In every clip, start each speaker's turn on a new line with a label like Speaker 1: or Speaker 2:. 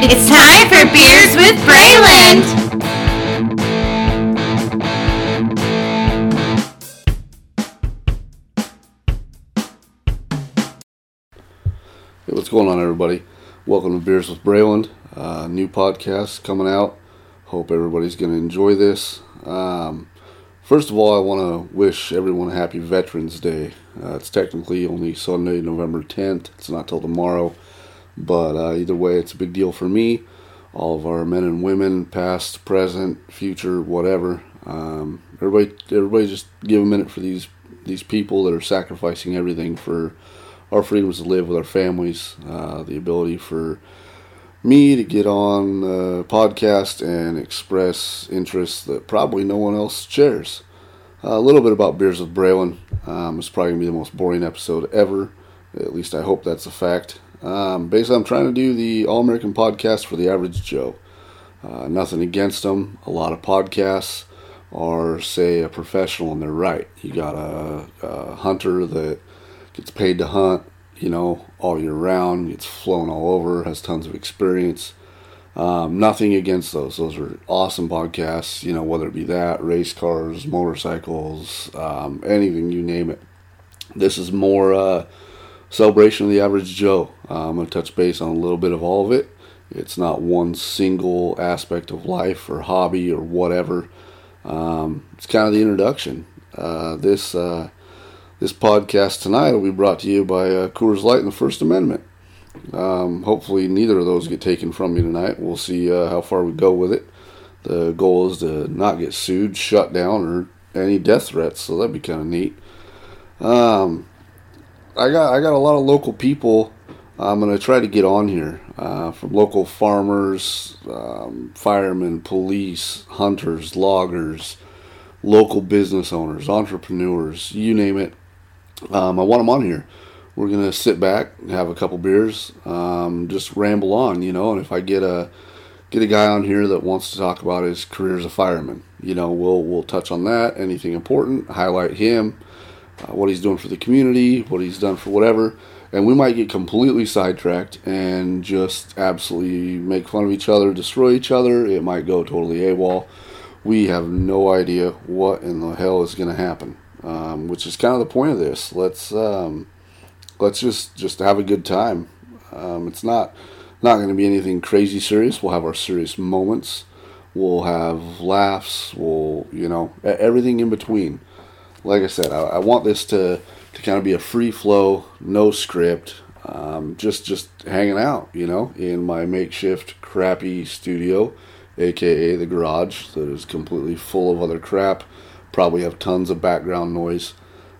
Speaker 1: It's time for Beers with Breiland.
Speaker 2: Hey, what's going on, everybody? Welcome to Beers with Breiland. Uh, new podcast coming out. Hope everybody's going to enjoy this. Um, first of all, I want to wish everyone a happy Veterans Day. Uh, it's technically only Sunday, November 10th. It's not till tomorrow. But uh, either way, it's a big deal for me, all of our men and women, past, present, future, whatever. Um, everybody, everybody, just give a minute for these these people that are sacrificing everything for our freedoms to live with our families, uh, the ability for me to get on the podcast and express interests that probably no one else shares. Uh, a little bit about Beers with Breiland. Um, it's probably going to be the most boring episode ever. At least I hope that's a fact. Um, basically, I'm trying to do the All American podcast for the average Joe. Uh, nothing against them. A lot of podcasts are, say, a professional and they're right. You got a, a hunter that gets paid to hunt, you know, all year round, gets flown all over, has tons of experience. Um, nothing against those. Those are awesome podcasts, you know, whether it be that, race cars, motorcycles, um, anything, you name it. This is more uh, celebration of the average Joe. Uh, I'm going to touch base on a little bit of all of it. It's not one single aspect of life or hobby or whatever. Um, it's kind of the introduction. Uh, this uh, this podcast tonight will be brought to you by uh, Coors Light and the First Amendment. Um, hopefully, neither of those get taken from me tonight. We'll see uh, how far we go with it. The goal is to not get sued, shut down, or any death threats, so that'd be kind of neat. Um, I got I got a lot of local people. I'm gonna try to get on here uh, from local farmers, um, firemen, police, hunters, loggers, local business owners, entrepreneurs, you name it. Um, I want them on here. We're gonna sit back, have a couple beers, um, just ramble on, you know. And if I get a get a guy on here that wants to talk about his career as a fireman, you know, we'll we'll touch on that. Anything important, highlight him, uh, what he's doing for the community, what he's done for whatever. And we might get completely sidetracked and just absolutely make fun of each other, destroy each other. It might go totally AWOL. We have no idea what in the hell is going to happen um, which is kind of the point of this. Let's um, let's just just have a good time. Um, it's not not going to be anything crazy serious. We'll have our serious moments. We'll have laughs. We'll you know everything in between. Like I said, I, I want this to to kind of be a free flow, no script. Um, just just hanging out, you know, in my makeshift crappy studio, aka the garage that is completely full of other crap probably have tons of background noise,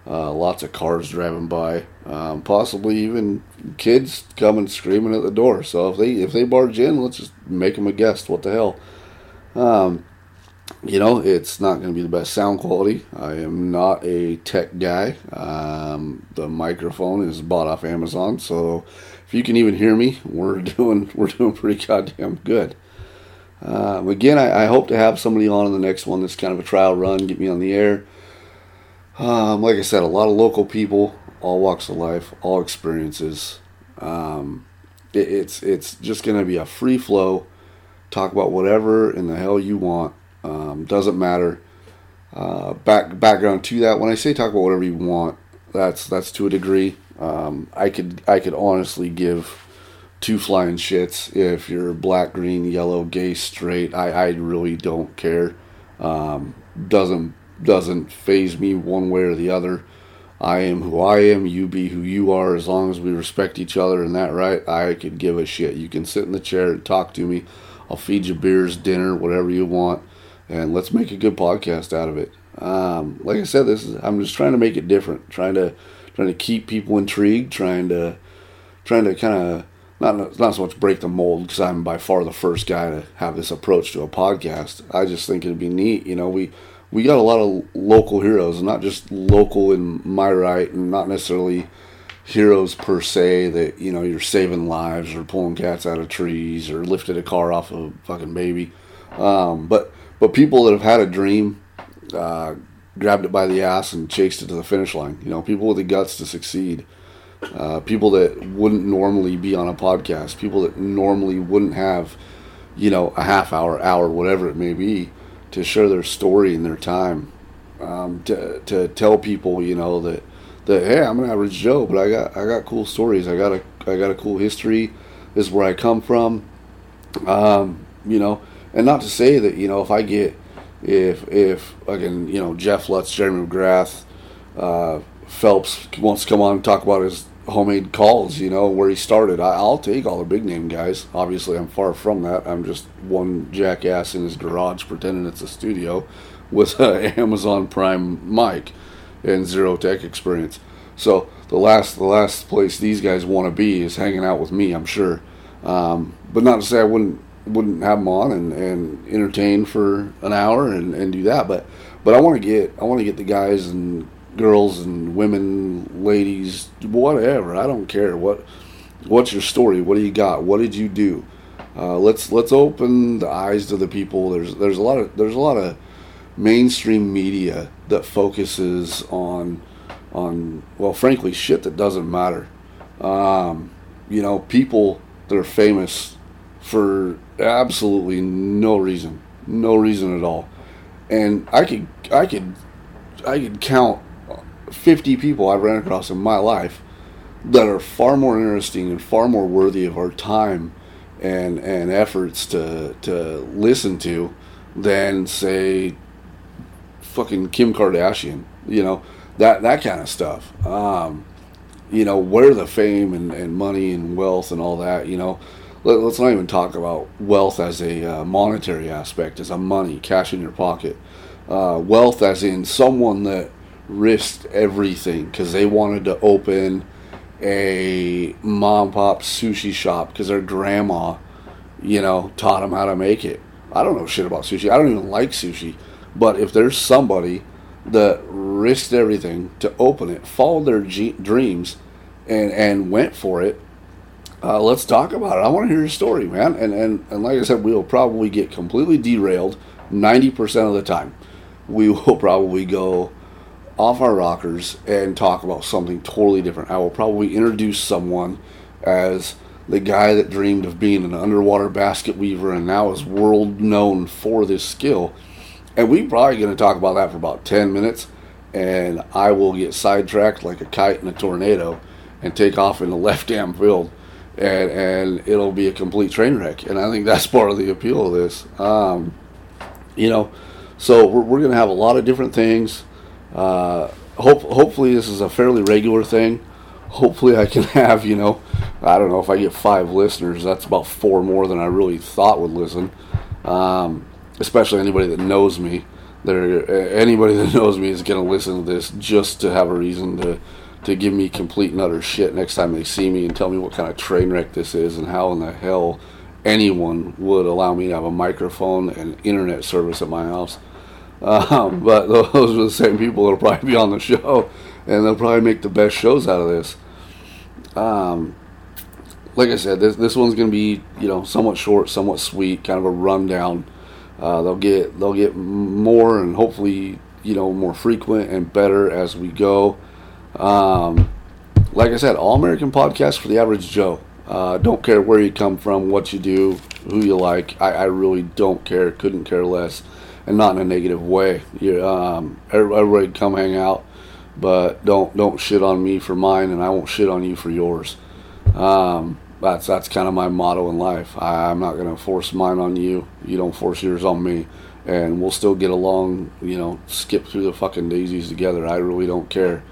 Speaker 2: uh, lots of cars driving by, um, possibly even kids coming screaming at the door. So if they if they barge in, let's just make them a guest. What the hell? Um, you know, it's not going to be the best sound quality. I am not a tech guy. Um, the microphone is bought off Amazon, so if you can even hear me, we're doing we're doing pretty goddamn good. Um, again, I, I, hope to have somebody on in the next one that's kind of a trial run, get me on the air. Um, like I said, a lot of local people, all walks of life, all experiences. Um, it, it's it's just going to be a free flow. Talk about whatever in the hell you want. Um, doesn't matter. Uh, back background to that. When I say talk about whatever you want, that's that's to a degree. Um, I could I could honestly give two flying shits if you're black, green, yellow, gay, straight. I, I really don't care. Um, doesn't doesn't phase me one way or the other. I am who I am. You be who you are. As long as we respect each other and that right, I could give a shit. You can sit in the chair and talk to me. I'll feed you beers, dinner, whatever you want, and let's make a good podcast out of it. Um, like I said, this is I'm just trying to make it different. Trying to trying to keep people intrigued. Trying to trying to kind of not not so much break the mold because I'm by far the first guy to have this approach to a podcast. I just think it'd be neat. You know, we we got a lot of local heroes, not just local in my right, and not necessarily heroes per se that you know you're saving lives or pulling cats out of trees or lifted a car off a fucking baby, um, but but people that have had a dream. Uh, grabbed it by the ass and chased it to the finish line. You know, people with the guts to succeed. uh, people that wouldn't normally be on a podcast, people that normally wouldn't have, you know, a half hour, hour, whatever it may be, to share their story and their time, um, to to tell people, you know, that that hey, I'm an average Joe, but I got I got cool stories. I got a I got a cool history. This is where I come from. Um, you know, and not to say that you know if I get if if again you know Jeff Lutz, Jeremy McGrath, uh, Phelps wants to come on and talk about his homemade calls, you know, where he started. I, will take all the big name guys. Obviously, I'm far from that. I'm just one jackass in his garage pretending it's a studio with an Amazon Prime mic and zero tech experience. So the last the last place these guys want to be is hanging out with me. I'm sure, um, but not to say I wouldn't wouldn't have them on and, and entertain for an hour and, and do that. But but I want to get I want to get the guys and girls and women, ladies, whatever. I don't care what what's your story. What do you got? What did you do? Uh, let's let's open the eyes to the people. There's there's a lot of there's a lot of mainstream media that focuses on on well, frankly, shit that doesn't matter. Um, you know, people that are famous for absolutely no reason, no reason at all. And I could I could I could count 50 people I've ran across in my life that are far more interesting and far more worthy of our time and and efforts to to listen to than say fucking Kim Kardashian, you know, that that kind of stuff. Um, you know, where the fame and, and money and wealth and all that, you know, let, us not even talk about wealth as a uh, monetary aspect, as a money, cash in your pocket. Uh, wealth as in someone that risked everything because they wanted to open a mom pop sushi shop because their grandma, you know, taught them how to make it. I don't know shit about sushi. I don't even like sushi. But if there's somebody that risked everything to open it, followed their dreams, and and went for it, uh, let's talk about it. I want to hear your story, man. And, and and like I said, we'll probably get completely derailed ninety percent of the time. We will probably go off our rockers and talk about something totally different. I will probably introduce someone as the guy that dreamed of being an underwater basket weaver and now is world known for this skill. And we're probably going to talk about that for about 10 minutes. And I will get sidetracked like a kite in a tornado and take off in the left damn field. And, and it'll be a complete train wreck. And I think that's part of the appeal of this. Um, you know, so we're, we're going to have a lot of different things. Uh, hope, hopefully, this is a fairly regular thing. Hopefully, I can have, you know, I don't know if I get five listeners, that's about four more than I really thought would listen. Um, especially anybody that knows me. There, anybody that knows me is going to listen to this just to have a reason to to give me complete and utter shit next time they see me and tell me what kind of train wreck this is and how in the hell anyone would allow me to have a microphone and internet service at my house. Um, but those are the same people that'll probably be on the show, and they'll probably make the best shows out of this. Um, like I said, this this one's gonna be you know somewhat short, somewhat sweet, kind of a rundown. Uh, they'll get they'll get more and hopefully you know more frequent and better as we go. Um, like I said, all American podcast for the average Joe. Uh, don't care where you come from, what you do, who you like. I, I really don't care. Couldn't care less and not in a negative way. You, um, everybody come hang out, but don't don't shit on me for mine, and I won't shit on you for yours. Um, that's that's kind of my motto in life. I, I'm not gonna force mine on you. You don't force yours on me, and we'll still get along. You know, skip through the fucking daisies together. I really don't care.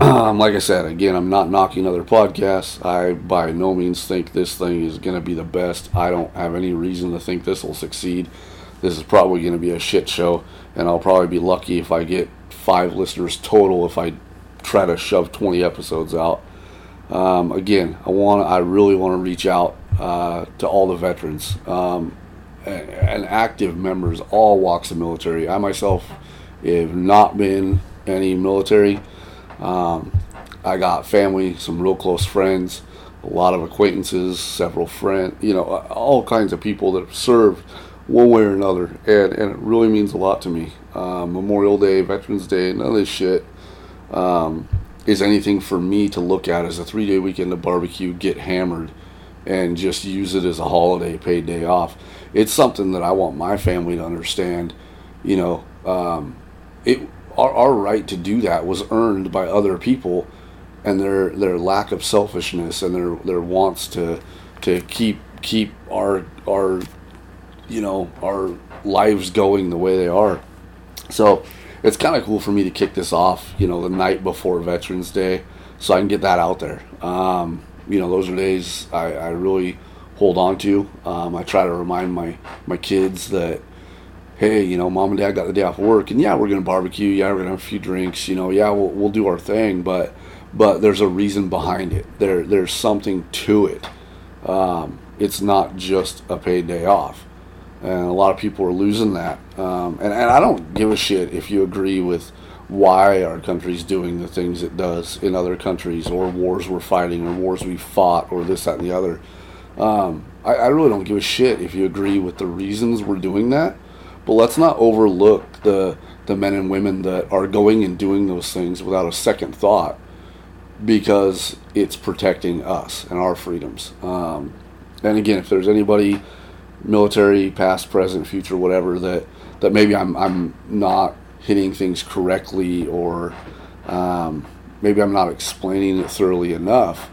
Speaker 2: Um, like I said, again, I'm not knocking other podcasts. I by no means think this thing is going to be the best. I don't have any reason to think this will succeed this is probably going to be a shit show, and I'll probably be lucky if I get five listeners total if I try to shove 20 episodes out. Um, again, I want I really want to reach out uh, to all the veterans um, and, and, active members, all walks of military. I myself have not been any military. Um, I got family, some real close friends, a lot of acquaintances, several friends, you know, all kinds of people that have served one way or another, and, and it really means a lot to me. Um, Memorial Day, Veterans Day, none of this shit. Um, is anything for me to look at as a three day weekend to barbecue, get hammered, and just use it as a holiday, paid day off. It's something that I want my family to understand. You know, um, it our, our right to do that was earned by other people, and their their lack of selfishness and their their wants to to keep keep our our you know our lives going the way they are. So it's kind of cool for me to kick this off, you know, the night before Veterans Day, so I can get that out there. Um, you know, those are days I, I really hold on to. Um, I try to remind my my kids that, hey, you know, mom and dad got the day off work, and yeah, we're gonna barbecue. Yeah, we're gonna have a few drinks. You know, yeah, we'll we'll do our thing, but but there's a reason behind it. There there's something to it. Um, it's not just a paid day off and a lot of people are losing that. Um, and, and I don't give a shit if you agree with why our country's doing the things it does in other countries, or wars we're fighting, or wars we fought, or this, that, and the other. Um, I, I really don't give a shit if you agree with the reasons we're doing that, but let's not overlook the the men and women that are going and doing those things without a second thought because it's protecting us and our freedoms. Um, and again, if there's anybody military, past, present, future, whatever, that that maybe I'm I'm not hitting things correctly or um, maybe I'm not explaining it thoroughly enough.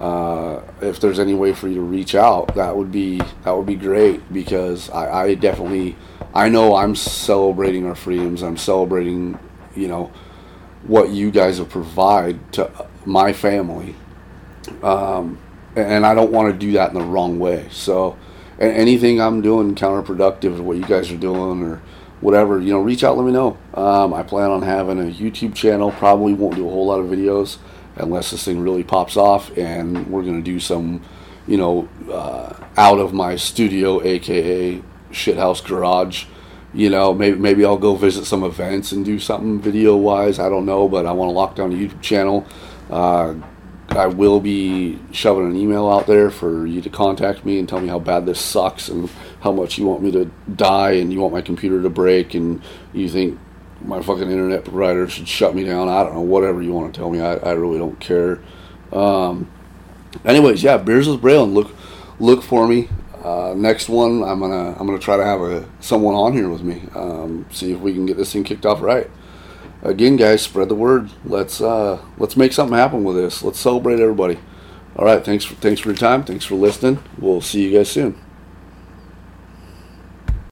Speaker 2: Uh, if there's any way for you to reach out, that would be that would be great because I, I definitely I know I'm celebrating our freedoms. I'm celebrating, you know, what you guys have provide to my family, um, and I don't want to do that in the wrong way. So anything I'm doing counterproductive to what you guys are doing or whatever, you know, reach out, let me know. Um, I plan on having a YouTube channel. Probably won't do a whole lot of videos unless this thing really pops off, and we're gonna do some, you know, uh, out of my studio, aka shithouse garage. You know, maybe maybe I'll go visit some events and do something video wise. I don't know, but I want to lock down a YouTube channel. Uh, I will be shoving an email out there for you to contact me and tell me how bad this sucks and how much you want me to die and you want my computer to break and you think my fucking internet provider should shut me down. I don't know, whatever you want to tell me. I, I really don't care. Um, anyways, yeah, Beers with Breiland. Look, look for me. Uh, next one, I'm gonna I'm gonna try to have a someone on here with me. Um, see if we can get this thing kicked off right again, guys, spread the word. Let's uh, let's make something happen with this. Let's celebrate everybody. All right, thanks for, thanks for your time. Thanks for listening. We'll see you guys soon.